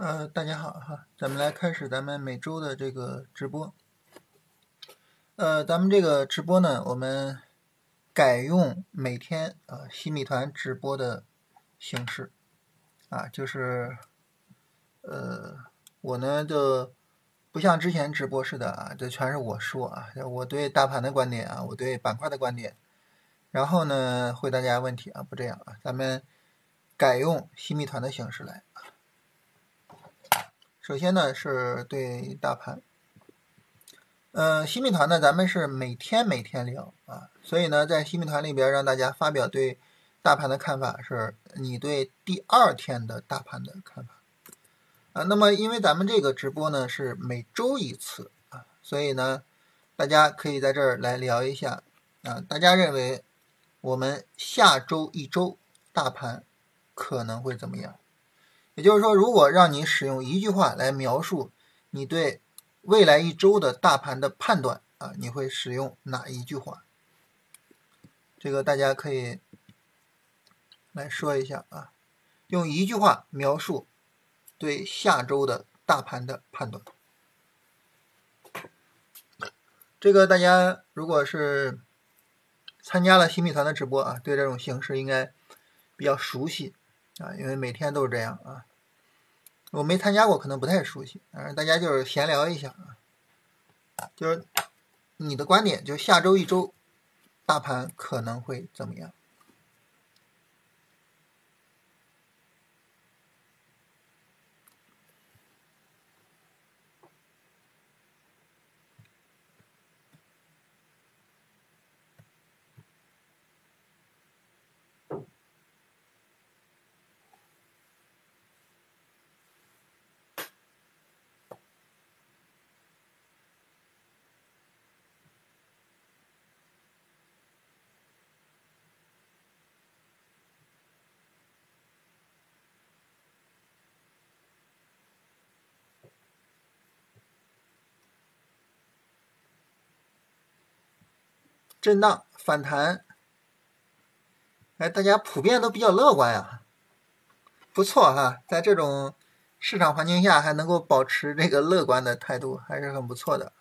呃，大家好哈，咱们来开始咱们每周的这个直播。呃，咱们这个直播呢，我们改用每天啊新米团直播的形式啊，就是呃，我呢就不像之前直播似的啊，这全是我说啊，我对大盘的观点啊，我对板块的观点，然后呢回答大家问题啊，不这样啊，咱们改用新米团的形式来。首先呢，是对大盘，呃，新米团呢，咱们是每天每天聊啊，所以呢，在新米团里边让大家发表对大盘的看法，是你对第二天的大盘的看法啊。那么，因为咱们这个直播呢是每周一次啊，所以呢，大家可以在这儿来聊一下啊，大家认为我们下周一周大盘可能会怎么样？也就是说，如果让你使用一句话来描述你对未来一周的大盘的判断啊，你会使用哪一句话？这个大家可以来说一下啊，用一句话描述对下周的大盘的判断。这个大家如果是参加了新米团的直播啊，对这种形式应该比较熟悉。啊，因为每天都是这样啊，我没参加过，可能不太熟悉。反正大家就是闲聊一下啊，就是你的观点，就下周一周大盘可能会怎么样？震荡反弹，哎，大家普遍都比较乐观呀，不错哈，在这种市场环境下还能够保持这个乐观的态度，还是很不错的。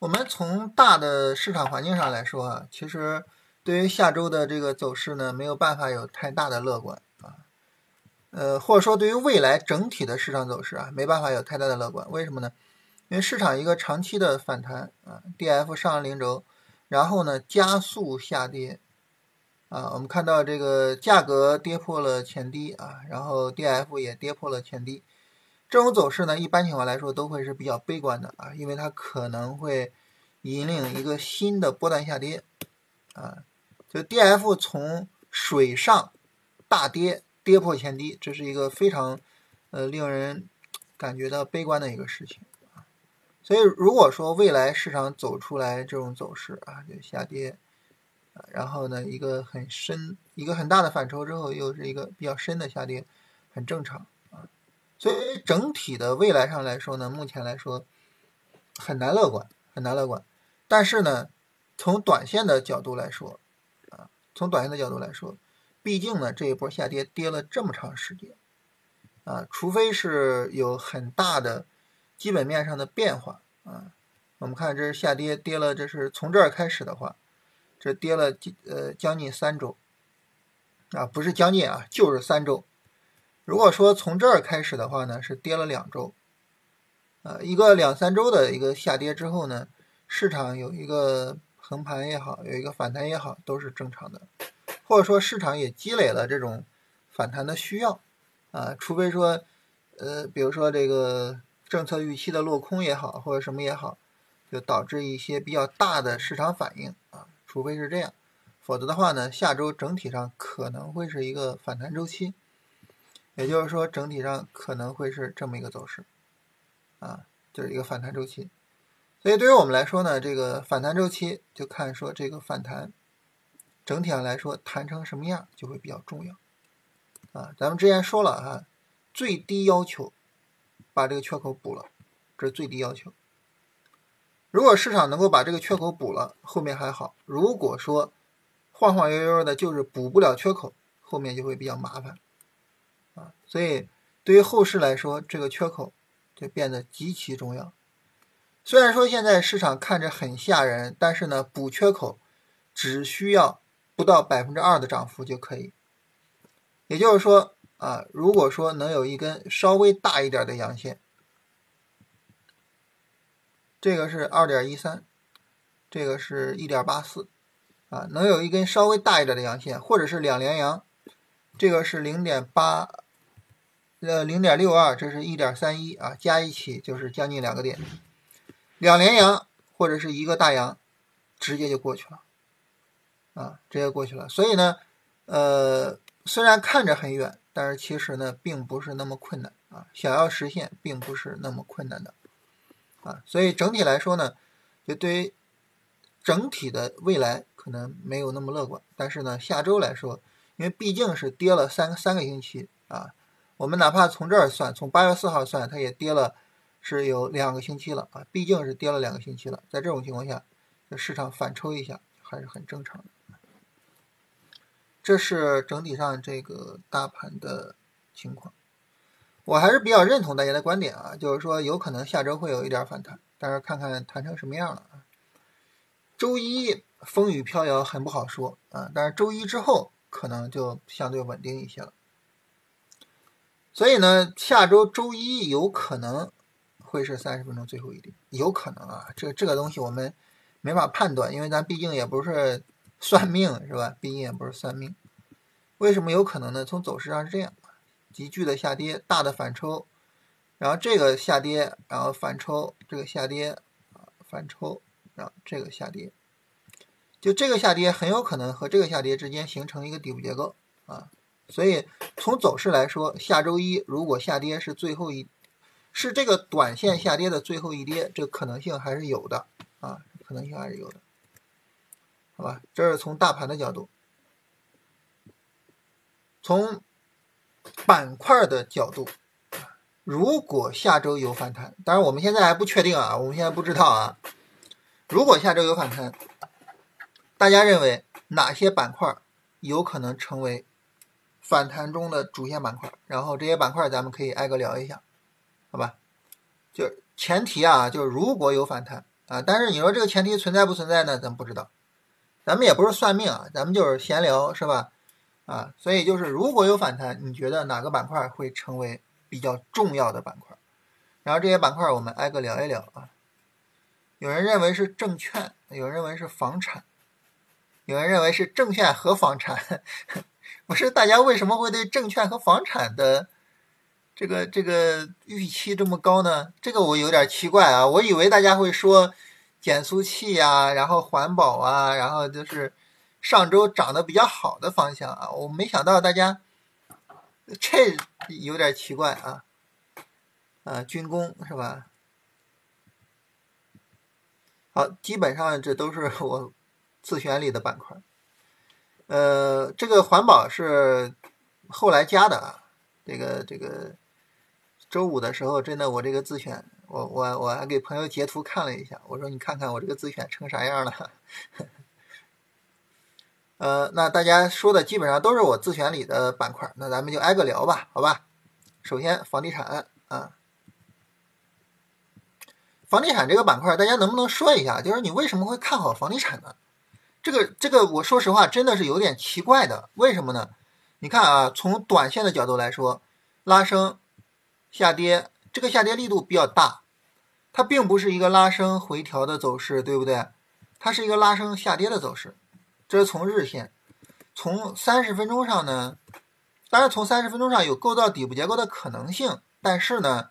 我们从大的市场环境上来说啊，其实。对于下周的这个走势呢，没有办法有太大的乐观啊，呃，或者说对于未来整体的市场走势啊，没办法有太大的乐观。为什么呢？因为市场一个长期的反弹啊，D F 上零轴，然后呢加速下跌啊，我们看到这个价格跌破了前低啊，然后 D F 也跌破了前低，这种走势呢，一般情况来说都会是比较悲观的啊，因为它可能会引领一个新的波段下跌啊。就 D F 从水上大跌，跌破前低，这是一个非常呃令人感觉到悲观的一个事情啊。所以如果说未来市场走出来这种走势啊，就下跌，然后呢一个很深、一个很大的反抽之后，又是一个比较深的下跌，很正常啊。所以整体的未来上来说呢，目前来说很难乐观，很难乐观。但是呢，从短线的角度来说，从短线的角度来说，毕竟呢，这一波下跌跌了这么长时间，啊，除非是有很大的基本面上的变化啊，我们看这是下跌跌了，这是从这儿开始的话，这跌了呃将近三周，啊，不是将近啊，就是三周。如果说从这儿开始的话呢，是跌了两周，啊，一个两三周的一个下跌之后呢，市场有一个。横盘也好，有一个反弹也好，都是正常的，或者说市场也积累了这种反弹的需要啊，除非说，呃，比如说这个政策预期的落空也好，或者什么也好，就导致一些比较大的市场反应啊，除非是这样，否则的话呢，下周整体上可能会是一个反弹周期，也就是说整体上可能会是这么一个走势啊，就是一个反弹周期。所以对于我们来说呢，这个反弹周期就看说这个反弹整体上来说弹成什么样就会比较重要啊。咱们之前说了啊，最低要求把这个缺口补了，这是最低要求如果市场能够把这个缺口补了，后面还好；如果说晃晃悠悠的，就是补不了缺口，后面就会比较麻烦啊。所以对于后市来说，这个缺口就变得极其重要。虽然说现在市场看着很吓人，但是呢，补缺口只需要不到百分之二的涨幅就可以。也就是说啊，如果说能有一根稍微大一点的阳线。这个是二点一三，这个是一点八四，啊，能有一根稍微大一点的阳线，或者是两连阳，这个是零点八，呃，零点六二，这是一点三一啊，加一起就是将近两个点，两连阳或者是一个大阳，直接就过去了，啊，直接过去了。所以呢，呃，虽然看着很远，但是其实呢，并不是那么困难啊，想要实现，并不是那么困难的。啊，所以整体来说呢，就对于整体的未来可能没有那么乐观。但是呢，下周来说，因为毕竟是跌了三三个星期啊，我们哪怕从这儿算，从八月四号算，它也跌了是有两个星期了啊，毕竟是跌了两个星期了。在这种情况下，这市场反抽一下还是很正常的。这是整体上这个大盘的情况。我还是比较认同大家的观点啊，就是说有可能下周会有一点反弹，但是看看弹成什么样了啊。周一风雨飘摇很不好说啊，但是周一之后可能就相对稳定一些了。所以呢，下周周一有可能会是三十分钟最后一跌，有可能啊，这这个东西我们没法判断，因为咱毕竟也不是算命是吧？毕竟也不是算命。为什么有可能呢？从走势上是这样。急剧的下跌，大的反抽，然后这个下跌，然后反抽，这个下跌，啊，反抽，然后这个下跌，就这个下跌很有可能和这个下跌之间形成一个底部结构啊，所以从走势来说，下周一如果下跌是最后一，是这个短线下跌的最后一跌，这个可能性还是有的啊，可能性还是有的，好吧，这是从大盘的角度，从。板块的角度，如果下周有反弹，当然我们现在还不确定啊，我们现在不知道啊。如果下周有反弹，大家认为哪些板块有可能成为反弹中的主线板块？然后这些板块咱们可以挨个聊一下，好吧？就前提啊，就是如果有反弹啊，但是你说这个前提存在不存在呢？咱不知道，咱们也不是算命啊，咱们就是闲聊，是吧？啊，所以就是如果有反弹，你觉得哪个板块会成为比较重要的板块？然后这些板块我们挨个聊一聊啊。有人认为是证券，有人认为是房产，有人认为是证券和房产。不是大家为什么会对证券和房产的这个这个预期这么高呢？这个我有点奇怪啊，我以为大家会说减速器呀，然后环保啊，然后就是。上周涨得比较好的方向啊，我没想到大家这有点奇怪啊，啊，军工是吧？好，基本上这都是我自选里的板块。呃，这个环保是后来加的啊，这个这个周五的时候，真的我这个自选，我我我还给朋友截图看了一下，我说你看看我这个自选成啥样了。呃，那大家说的基本上都是我自选里的板块，那咱们就挨个聊吧，好吧？首先房地产啊，房地产这个板块，大家能不能说一下，就是你为什么会看好房地产呢？这个这个，我说实话真的是有点奇怪的，为什么呢？你看啊，从短线的角度来说，拉升、下跌，这个下跌力度比较大，它并不是一个拉升回调的走势，对不对？它是一个拉升下跌的走势。这是从日线，从三十分钟上呢，当然从三十分钟上有构造底部结构的可能性，但是呢，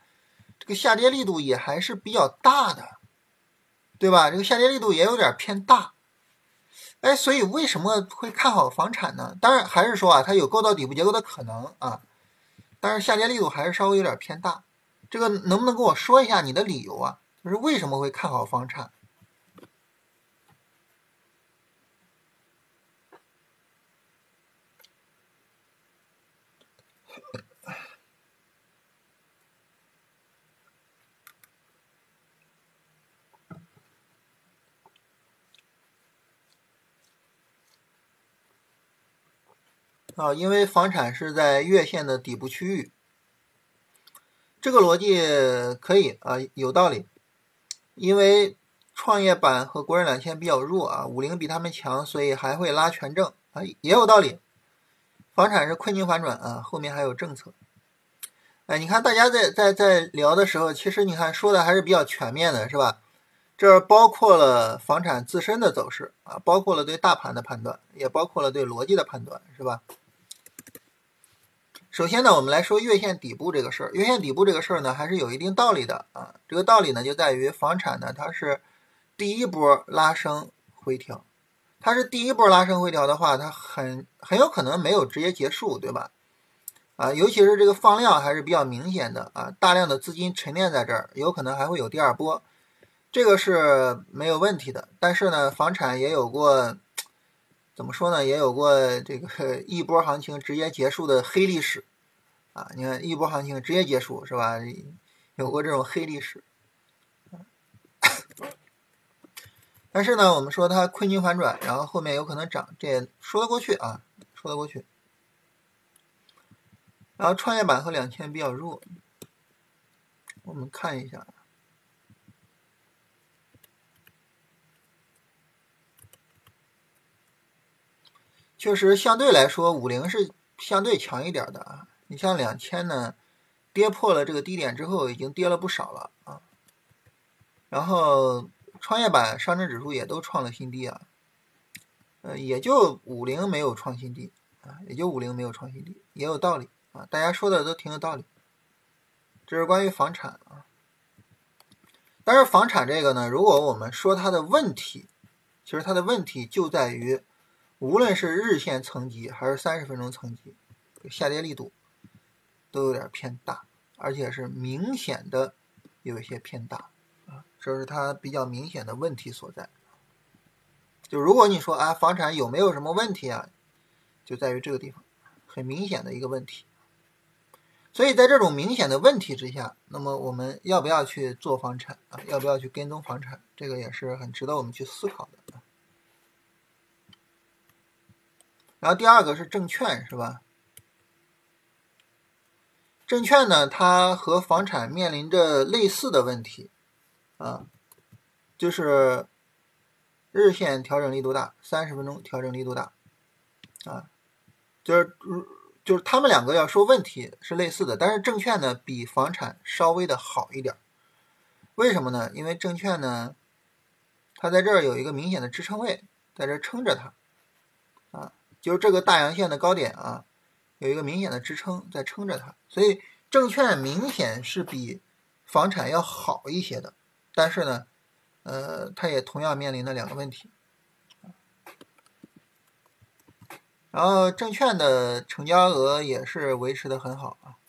这个下跌力度也还是比较大的，对吧？这个下跌力度也有点偏大，哎，所以为什么会看好房产呢？当然还是说啊，它有构造底部结构的可能啊，但是下跌力度还是稍微有点偏大，这个能不能跟我说一下你的理由啊？就是为什么会看好房产？啊，因为房产是在月线的底部区域，这个逻辑可以啊，有道理。因为创业板和国证两千比较弱啊，五零比他们强，所以还会拉权证啊，也有道理。房产是困境反转啊，后面还有政策。哎，你看大家在在在聊的时候，其实你看说的还是比较全面的，是吧？这包括了房产自身的走势啊，包括了对大盘的判断，也包括了对逻辑的判断，是吧？首先呢，我们来说月线底部这个事儿。月线底部这个事儿呢，还是有一定道理的啊。这个道理呢，就在于房产呢，它是第一波拉升回调，它是第一波拉升回调的话，它很很有可能没有直接结束，对吧？啊，尤其是这个放量还是比较明显的啊，大量的资金沉淀在这儿，有可能还会有第二波，这个是没有问题的。但是呢，房产也有过，怎么说呢？也有过这个 一波行情直接结束的黑历史啊！你看一波行情直接结束是吧？有过这种黑历史。但是呢，我们说它困境反转，然后后面有可能涨，这也说得过去啊，说得过去。然后创业板和两千比较弱，我们看一下，确实相对来说五零是相对强一点的啊。你像两千呢，跌破了这个低点之后，已经跌了不少了啊。然后创业板、上证指数也都创了新低啊，呃，也就五零没有创新低啊，也就五零没有创新低，也有道理。啊，大家说的都挺有道理。这是关于房产啊，但是房产这个呢，如果我们说它的问题，其实它的问题就在于，无论是日线层级还是三十分钟层级，下跌力度都有点偏大，而且是明显的有一些偏大啊，这是它比较明显的问题所在。就如果你说啊，房产有没有什么问题啊，就在于这个地方，很明显的一个问题。所以在这种明显的问题之下，那么我们要不要去做房产啊？要不要去跟踪房产？这个也是很值得我们去思考的。然后第二个是证券，是吧？证券呢，它和房产面临着类似的问题啊，就是日线调整力度大，三十分钟调整力度大啊，就是。就是他们两个要说问题是类似的，但是证券呢比房产稍微的好一点，为什么呢？因为证券呢，它在这儿有一个明显的支撑位，在这撑着它，就是这个大阳线的高点啊，有一个明显的支撑在撑着它，所以证券明显是比房产要好一些的，但是呢，呃，它也同样面临的两个问题。然后证券的成交额也是维持的很好啊，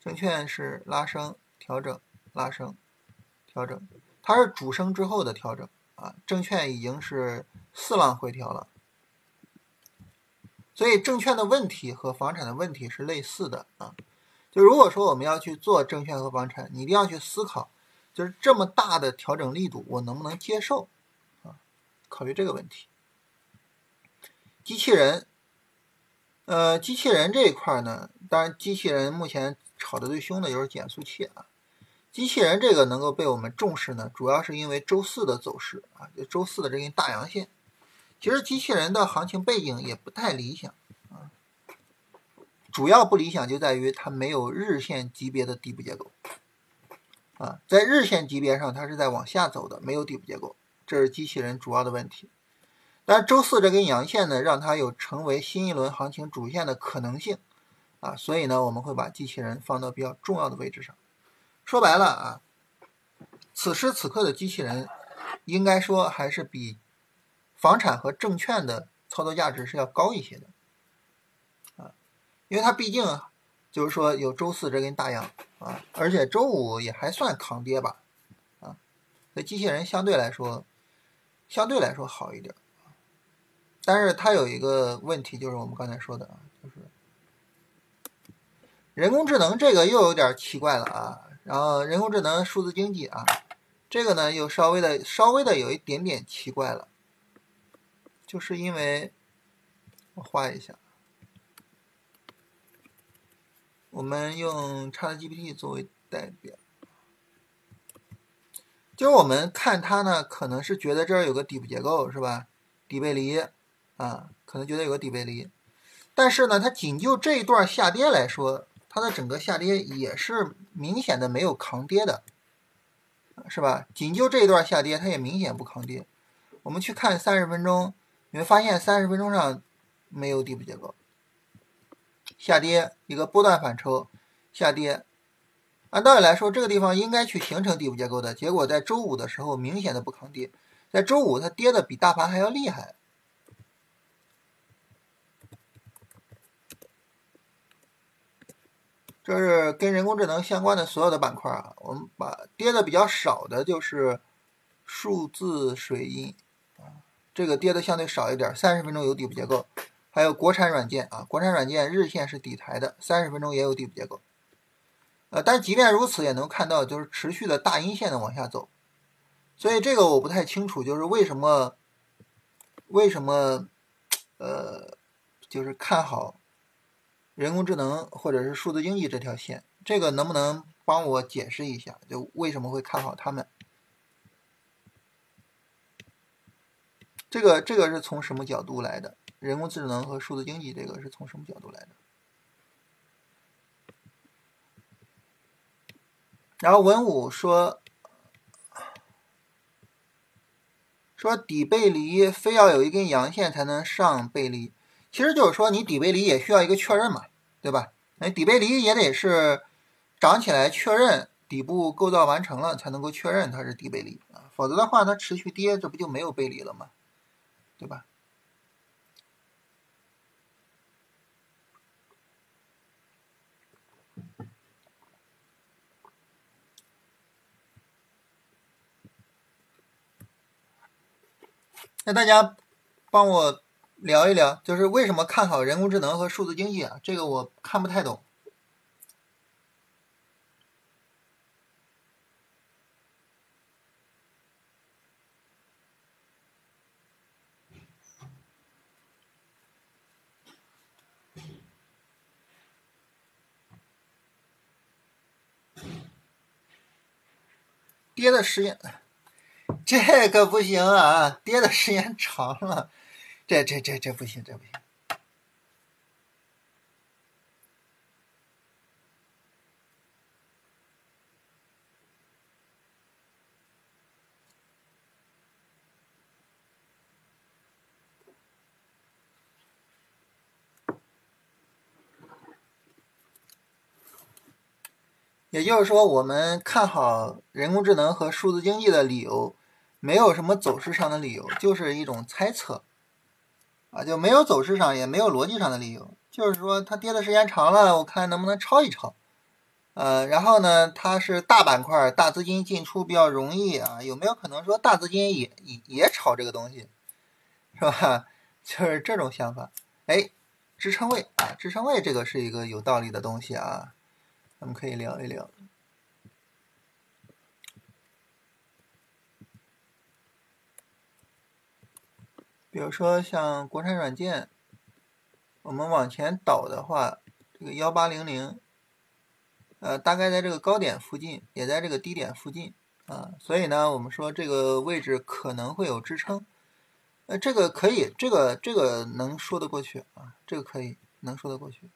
证券是拉升调整拉升调整，它是主升之后的调整啊，证券已经是四浪回调了，所以证券的问题和房产的问题是类似的啊，就如果说我们要去做证券和房产，你一定要去思考，就是这么大的调整力度我能不能接受啊，考虑这个问题，机器人。呃，机器人这一块呢，当然，机器人目前炒的最凶的就是减速器啊。机器人这个能够被我们重视呢，主要是因为周四的走势啊，就周四的这根大阳线。其实机器人的行情背景也不太理想啊，主要不理想就在于它没有日线级别的底部结构啊，在日线级别上它是在往下走的，没有底部结构，这是机器人主要的问题。但周四这根阳线呢，让它有成为新一轮行情主线的可能性，啊，所以呢，我们会把机器人放到比较重要的位置上。说白了啊，此时此刻的机器人，应该说还是比房产和证券的操作价值是要高一些的，啊，因为它毕竟就是说有周四这根大阳啊，而且周五也还算抗跌吧，啊，所以机器人相对来说，相对来说好一点。但是它有一个问题，就是我们刚才说的啊，就是人工智能这个又有点奇怪了啊。然后人工智能、数字经济啊，这个呢又稍微的、稍微的有一点点奇怪了，就是因为我画一下，我们用 ChatGPT 作为代表，就是我们看它呢，可能是觉得这儿有个底部结构，是吧？底背离啊，可能觉得有个底背离，但是呢，它仅就这一段下跌来说，它的整个下跌也是明显的没有抗跌的，是吧？仅就这一段下跌，它也明显不抗跌。我们去看三十分钟，你会发现三十分钟上没有底部结构。下跌一个波段反抽，下跌，按道理来说，这个地方应该去形成底部结构的，结果在周五的时候明显的不抗跌，在周五它跌的比大盘还要厉害，这是跟人工智能相关的所有的板块啊，我们把跌的比较少的就是数字水印，这个跌的相对少一点，三十分钟有底部结构。还有国产软件啊，国产软件日线是底台的，三十分钟也有底部结构，呃，但即便如此，也能看到就是持续的大阴线的往下走，所以这个我不太清楚，就是为什么为什么呃，就是看好人工智能或者是数字经济这条线，这个能不能帮我解释一下？就为什么会看好他们？这个这个是从什么角度来的？人工智能和数字经济，这个是从什么角度来的？然后文武说说底背离非要有一根阳线才能上背离，其实就是说你底背离也需要一个确认嘛，对吧？那底背离也得是涨起来确认底部构造完成了才能够确认它是底背离啊，否则的话它持续跌，这不就没有背离了吗？对吧？那大家帮我聊一聊，就是为什么看好人工智能和数字经济啊？这个我看不太懂。跌的时间。这可不行啊，跌的时间长了，这这这这不行，这不行。也就是说，我们看好人工智能和数字经济的理由。没有什么走势上的理由，就是一种猜测，啊，就没有走势上也没有逻辑上的理由，就是说它跌的时间长了，我看能不能抄一抄，呃，然后呢，它是大板块，大资金进出比较容易啊，有没有可能说大资金也也也炒这个东西，是吧？就是这种想法。哎，支撑位啊，支撑位这个是一个有道理的东西啊，咱们可以聊一聊。比如说像国产软件，我们往前倒的话，这个幺八零零，呃，大概在这个高点附近，也在这个低点附近啊，所以呢，我们说这个位置可能会有支撑，呃，这个可以，这个这个能说得过去啊，这个可以能说得过去。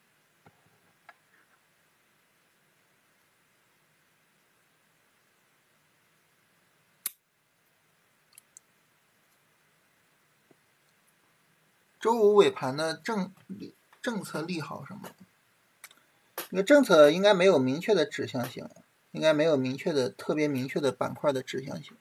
周五尾盘的政政策利好什么？这个政策应该没有明确的指向性，应该没有明确的特别明确的板块的指向性。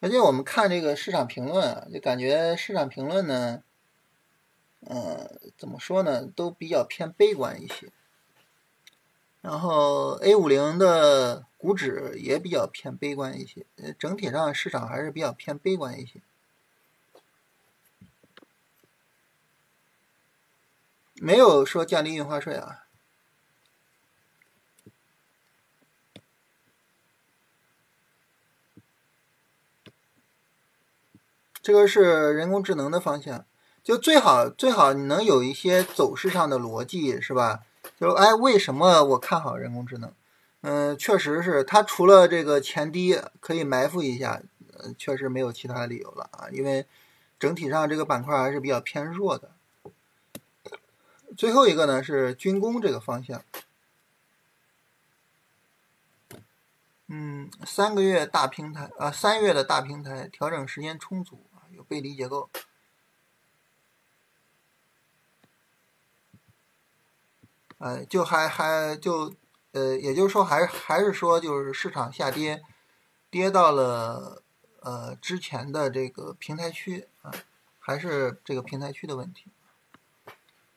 而且我们看这个市场评论啊，就感觉市场评论呢，呃，怎么说呢，都比较偏悲观一些。然后 A 五零的股指也比较偏悲观一些，呃，整体上市场还是比较偏悲观一些，没有说降低印花税啊。这个是人工智能的方向，就最好最好你能有一些走势上的逻辑，是吧？就哎，为什么我看好人工智能？嗯，确实是它除了这个钱低可以埋伏一下，呃，确实没有其他理由了啊，因为整体上这个板块还是比较偏弱的。最后一个呢是军工这个方向，嗯，三个月大平台啊，三月的大平台调整时间充足啊，有背离结构，呃，就还还就呃，也就是说还还是说就是市场下跌，跌到了呃之前的这个平台区啊，还是这个平台区的问题。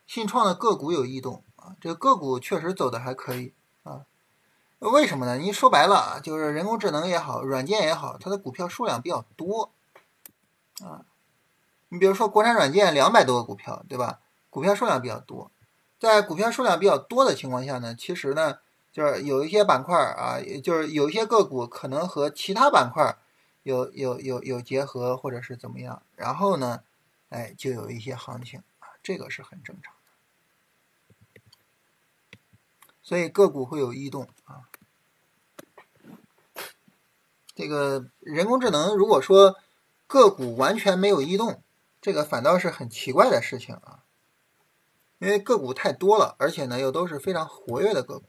信创的个股有异动啊，这个个股确实走的还可以啊，为什么呢？你说白了啊，就是人工智能也好，软件也好，它的股票数量比较多啊。你比如说国产软件两百多个股票，对吧？股票数量比较多，在股票数量比较多的情况下呢，其实呢，就是有一些板块啊，也就是有一些个股可能和其他板块有有有有结合，或者是怎么样，然后呢，哎，就有一些行情啊，这个是很正常的。所以个股会有异动啊。这个人工智能如果说个股完全没有异动，这个反倒是很奇怪的事情啊。因为个股太多了，而且呢又都是非常活跃的个股。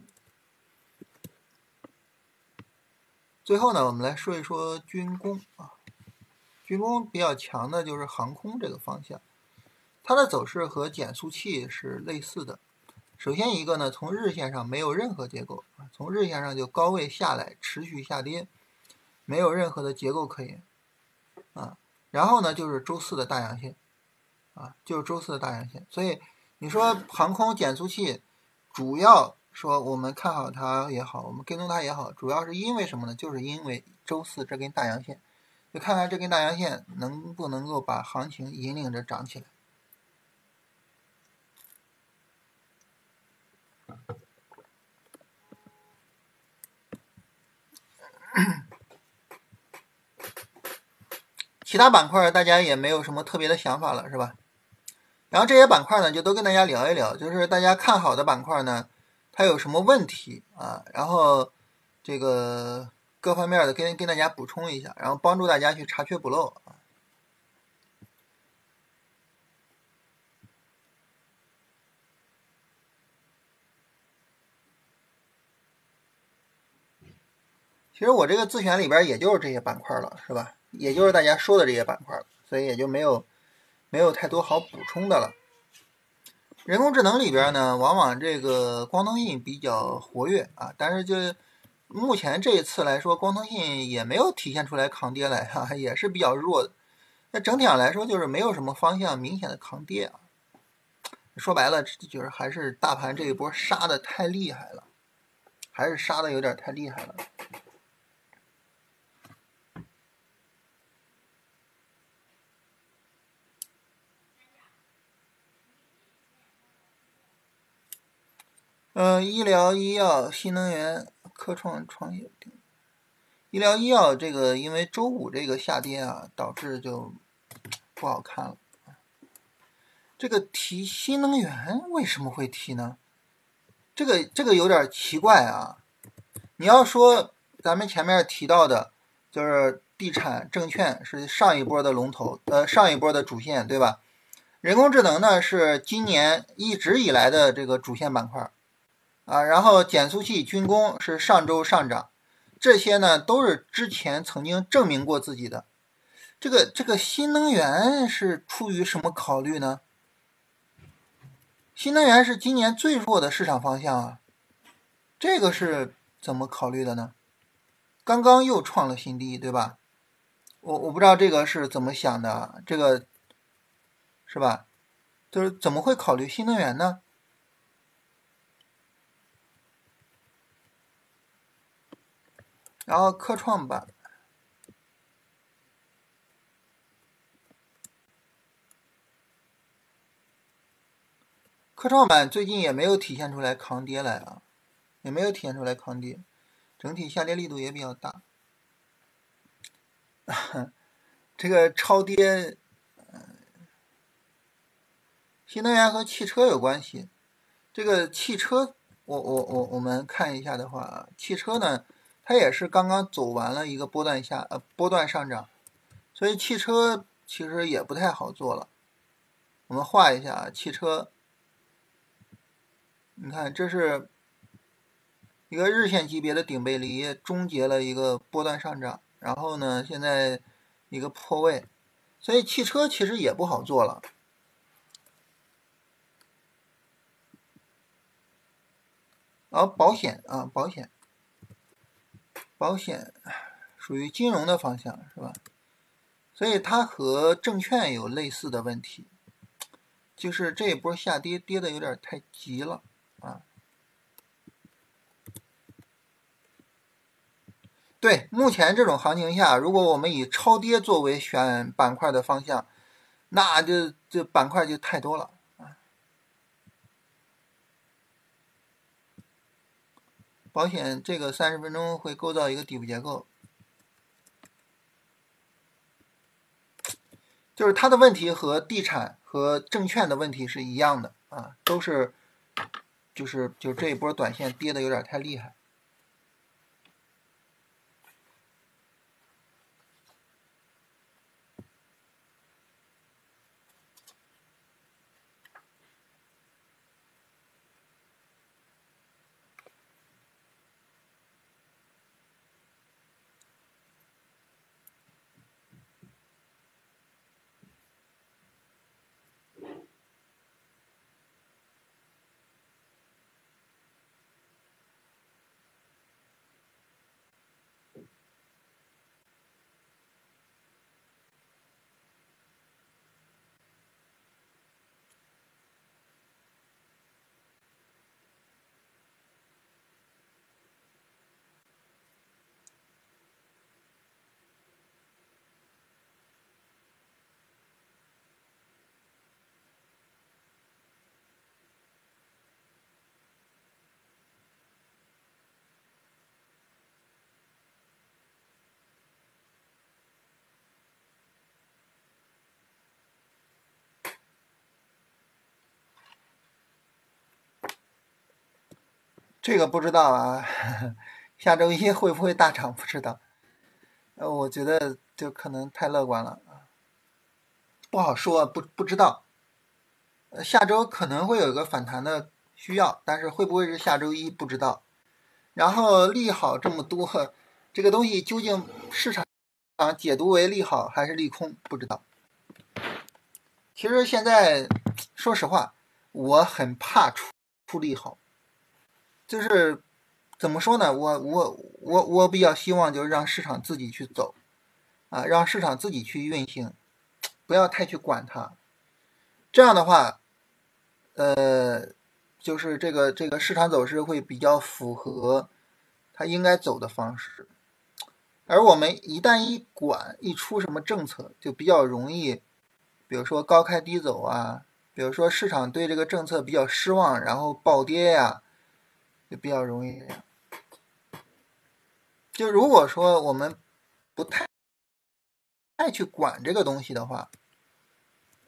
最后呢，我们来说一说军工啊。军工比较强的就是航空这个方向，它的走势和减速器是类似的。首先一个呢，从日线上没有任何结构啊，从日线上就高位下来，持续下跌，没有任何的结构可言啊。然后呢，就是周四的大阳线啊，就是周四的大阳线。所以你说航空减速器，主要说我们看好它也好，我们跟踪它也好，主要是因为什么呢？就是因为周四这根大阳线，就看看这根大阳线能不能够把行情引领着涨起来。其他板块大家也没有什么特别的想法了，是吧？然后这些板块呢，就都跟大家聊一聊，就是大家看好的板块呢，它有什么问题啊？然后这个各方面的跟跟大家补充一下，然后帮助大家去查缺补漏啊。其实我这个自选里边也就是这些板块了，是吧？也就是大家说的这些板块，所以也就没有没有太多好补充的了。人工智能里边呢，往往这个光通信比较活跃啊，但是就目前这一次来说，光通信也没有体现出来抗跌来哈，也是比较弱的。那整体上来说，就是没有什么方向明显的抗跌啊。说白了，就是还是大盘这一波杀的太厉害了，还是杀的有点太厉害了。嗯，医疗医药、新能源、科创创业，医疗医药这个，因为周五这个下跌啊，导致就不好看了。这个提新能源为什么会提呢？这个这个有点奇怪啊。你要说咱们前面提到的，就是地产、证券是上一波的龙头，呃，上一波的主线，对吧？人工智能呢是今年一直以来的这个主线板块。啊，然后减速器、军工是上周上涨，这些呢都是之前曾经证明过自己的。这个这个新能源是出于什么考虑呢？新能源是今年最弱的市场方向啊，这个是怎么考虑的呢？刚刚又创了新低，对吧？我我不知道这个是怎么想的，这个是吧？就是怎么会考虑新能源呢？然后科创板，科创板最近也没有体现出来抗跌来啊，也没有体现出来抗跌，整体下跌力度也比较大。这个超跌，新能源和汽车有关系。这个汽车，我我我我们看一下的话，汽车呢，它也是刚刚走完了一个波段下呃波段上涨，所以汽车其实也不太好做了。我们画一下汽车，你看这是一个日线级别的顶背离，终结了一个波段上涨，然后呢，现在。一个破位，所以汽车其实也不好做了。然后保险啊，保险，保险属于金融的方向是吧？所以它和证券有类似的问题，就是这一波下跌跌的有点太急了啊。对，目前这种行情下，如果我们以超跌作为选板块的方向，那就这板块就太多了保险这个三十分钟会构造一个底部结构，就是它的问题和地产和证券的问题是一样的啊，都是，就是就这一波短线跌的有点太厉害。这个不知道啊，下周一会不会大涨不知道。呃，我觉得就可能太乐观了啊，不好说，不不知道。呃，下周可能会有一个反弹的需要，但是会不会是下周一不知道。然后利好这么多，这个东西究竟市场解读为利好还是利空不知道。其实现在说实话，我很怕出出利好。就是怎么说呢？我我我我比较希望就是让市场自己去走，啊，让市场自己去运行，不要太去管它。这样的话，呃，就是这个这个市场走势会比较符合它应该走的方式。而我们一旦一管一出什么政策，就比较容易，比如说高开低走啊，比如说市场对这个政策比较失望，然后暴跌呀。就比较容易这样。就如果说我们不太爱去管这个东西的话，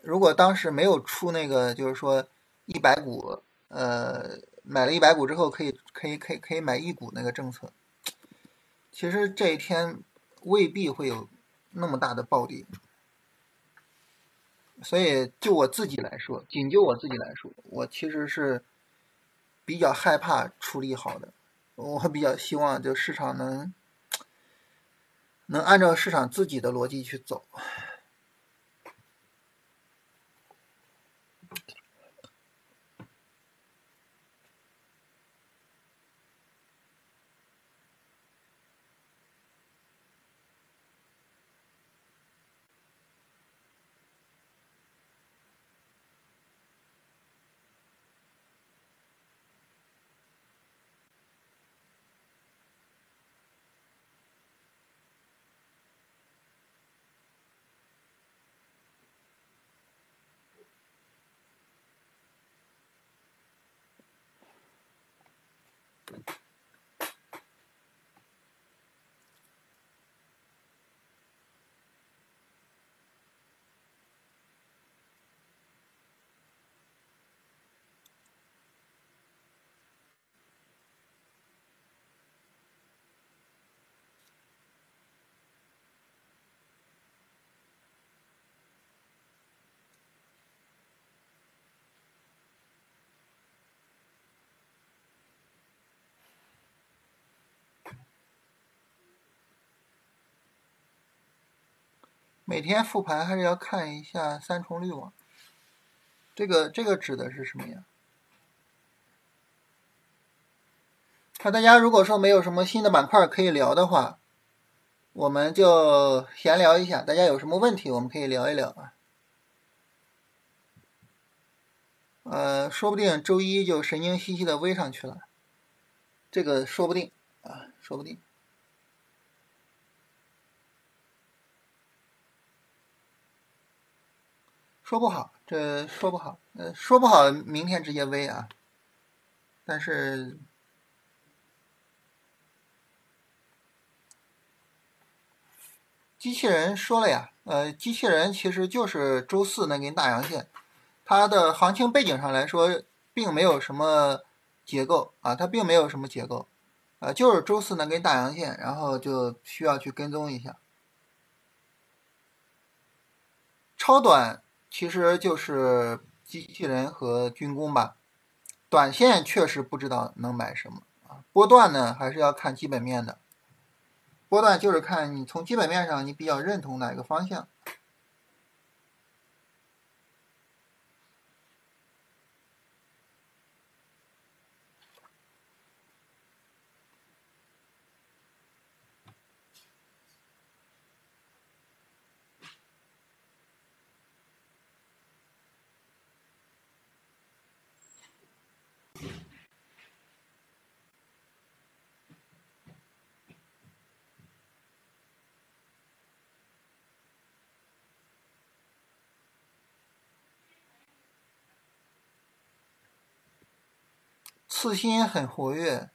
如果当时没有出那个，就是说一百股，呃，买了一百股之后可以可以可以可以买一股那个政策，其实这一天未必会有那么大的暴跌。所以就我自己来说，仅就我自己来说，我其实是。比较害怕处理好的，我比较希望就市场能能按照市场自己的逻辑去走。每天复盘还是要看一下三重滤网。这个这个指的是什么呀？看大家如果说没有什么新的板块可以聊的话，我们就闲聊一下。大家有什么问题，我们可以聊一聊啊。呃，说不定周一就神经兮兮的微上去了，这个说不定啊，说不定。说不好，这说不好，呃，说不好，明天直接微啊。但是，机器人说了呀，呃，机器人其实就是周四那根大阳线，它的行情背景上来说，并没有什么结构啊，它并没有什么结构，啊，就是周四那根大阳线，然后就需要去跟踪一下，超短。其实就是机器人和军工吧，短线确实不知道能买什么啊，波段呢还是要看基本面的，波段就是看你从基本面上你比较认同哪个方向。次新很活跃，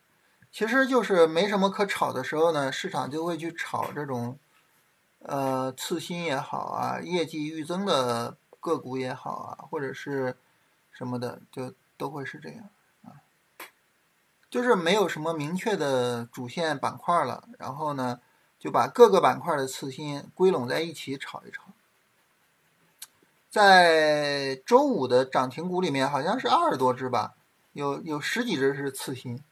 其实就是没什么可炒的时候呢，市场就会去炒这种，呃，次新也好啊，业绩预增的个股也好啊，或者是什么的，就都会是这样啊。就是没有什么明确的主线板块了，然后呢，就把各个板块的次新归拢在一起炒一炒。在周五的涨停股里面，好像是二十多只吧。有有十几只是次新，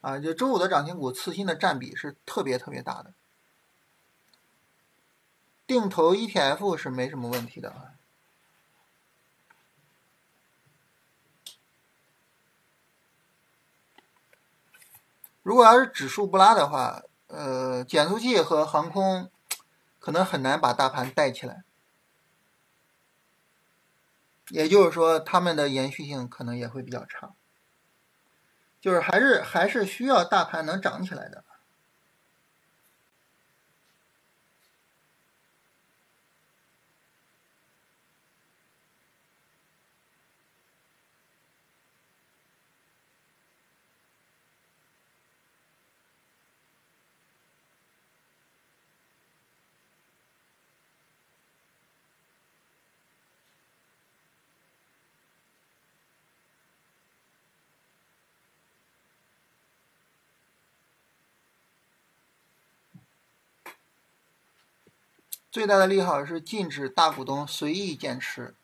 啊，就周五的涨停股，次新的占比是特别特别大的。定投 ETF 是没什么问题的啊。如果要是指数不拉的话，呃，减速器和航空可能很难把大盘带起来。也就是说，他们的延续性可能也会比较差。就是还是还是需要大盘能涨起来的。最大的利好是禁止大股东随意减持。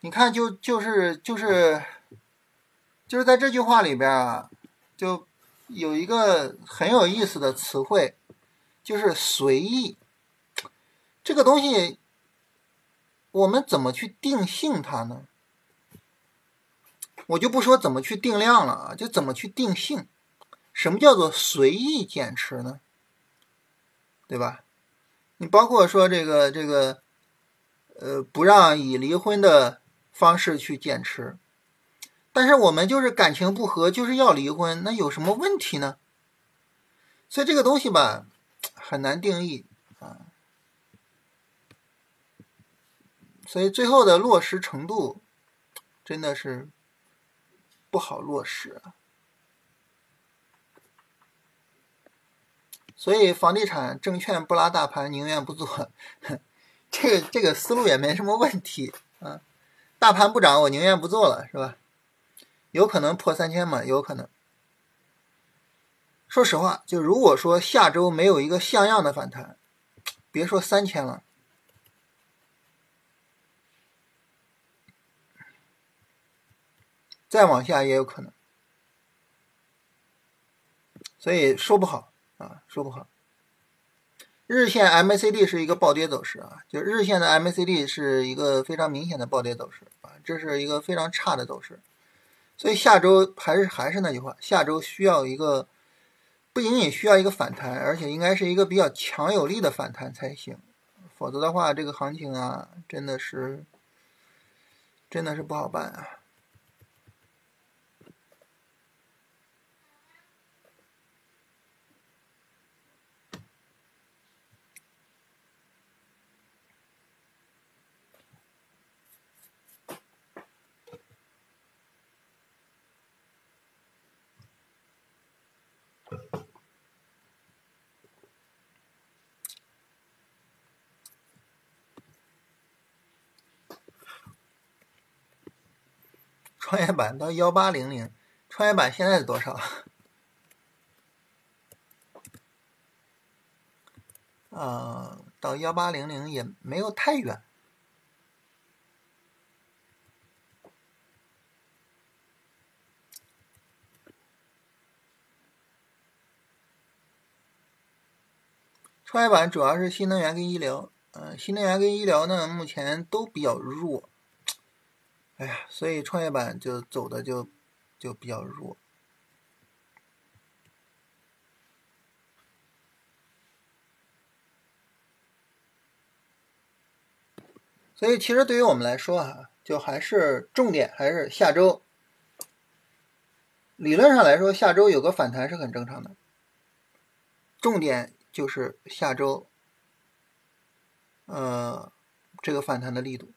你看，就就是就是就是在这句话里边啊，就有一个很有意思的词汇，就是随意。这个东西，我们怎么去定性它呢？我就不说怎么去定量了啊，就怎么去定性。什么叫做随意减持呢？对吧？你包括说这个这个，呃，不让以离婚的方式去减持，但是我们就是感情不和，就是要离婚，那有什么问题呢？所以这个东西吧，很难定义啊。所以最后的落实程度，真的是不好落实。所以，房地产、证券不拉大盘，宁愿不做。这个这个思路也没什么问题啊。大盘不涨，我宁愿不做了，是吧？有可能破三千吗？有可能。说实话，就如果说下周没有一个像样的反弹，别说三千了，再往下也有可能。所以说不好。啊，说不好。日线 MACD 是一个暴跌走势啊，就日线的 MACD 是一个非常明显的暴跌走势啊，这是一个非常差的走势。所以下周还是还是那句话，下周需要一个不仅仅需要一个反弹，而且应该是一个比较强有力的反弹才行，否则的话，这个行情啊，真的是真的是不好办啊。创业板到幺八零零，创业板现在是多少？呃，到幺八零零也没有太远。创业板主要是新能源跟医疗，嗯，新能源跟医疗呢，目前都比较弱。哎呀，所以创业板就走的就就比较弱。所以其实对于我们来说啊，就还是重点还是下周。理论上来说，下周有个反弹是很正常的。重点。就是下周，呃，这个反弹的力度，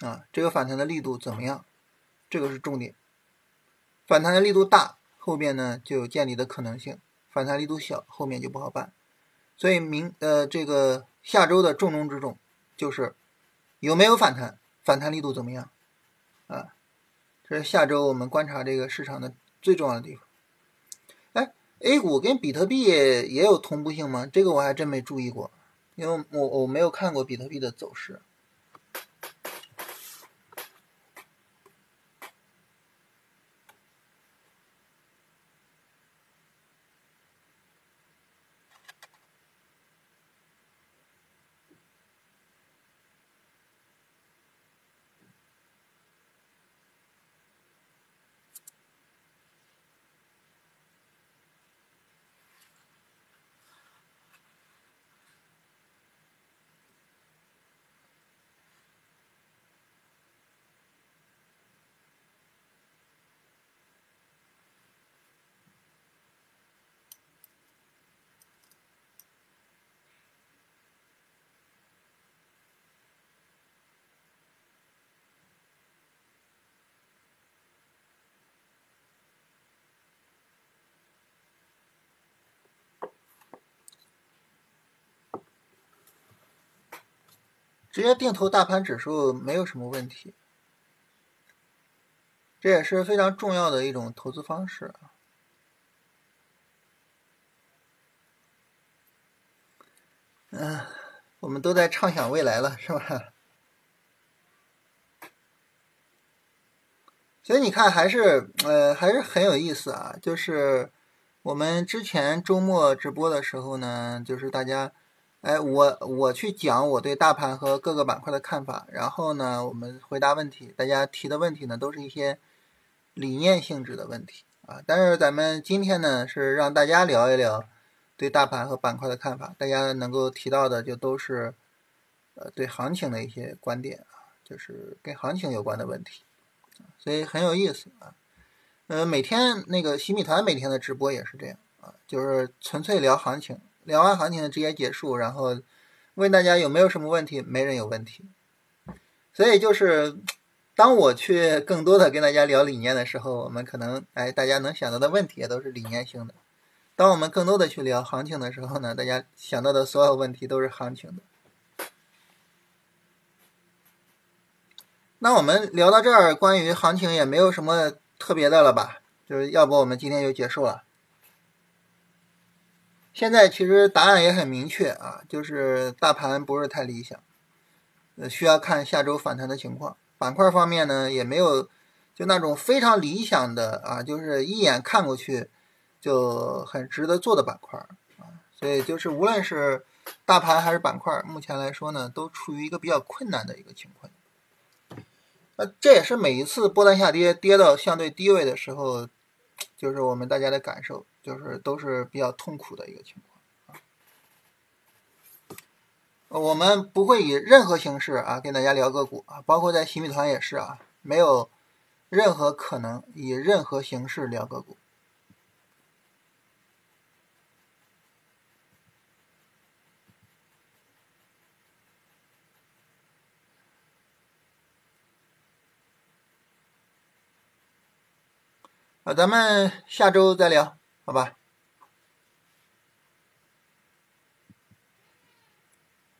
啊，这个反弹的力度怎么样？这个是重点。反弹的力度大，后面呢就有见底的可能性；反弹力度小，后面就不好办。所以明呃，这个下周的重中之重就是有没有反弹，反弹力度怎么样？啊，这是下周我们观察这个市场的最重要的地方。哎 A 股跟比特币也有同步性吗？这个我还真没注意过，因为我我没有看过比特币的走势。直接定投大盘指数没有什么问题，这也是非常重要的一种投资方式。嗯，我们都在畅想未来了，是吧？所以你看，还是呃，还是很有意思啊。就是我们之前周末直播的时候呢，就是大家。哎，我我去讲我对大盘和各个板块的看法，然后呢，我们回答问题。大家提的问题呢，都是一些理念性质的问题啊。但是咱们今天呢，是让大家聊一聊对大盘和板块的看法。大家能够提到的，就都是呃对行情的一些观点啊，就是跟行情有关的问题，所以很有意思啊。呃，每天那个洗米团每天的直播也是这样啊，就是纯粹聊行情。聊完行情直接结束，然后问大家有没有什么问题？没人有问题，所以就是当我去更多的跟大家聊理念的时候，我们可能哎，大家能想到的问题也都是理念性的；当我们更多的去聊行情的时候呢，大家想到的所有问题都是行情的。那我们聊到这儿，关于行情也没有什么特别的了吧？就是要不我们今天就结束了。现在其实答案也很明确啊，就是大盘不是太理想，呃，需要看下周反弹的情况。板块方面呢，也没有就那种非常理想的啊，就是一眼看过去就很值得做的板块啊。所以就是无论是大盘还是板块，目前来说呢，都处于一个比较困难的一个情况。那这也是每一次波段下跌跌到相对低位的时候，就是我们大家的感受，就是都是比较痛苦的一个情况。我们不会以任何形式啊跟大家聊个股啊，包括在新米团也是啊，没有任何可能以任何形式聊个股。啊，咱们下周再聊，好吧？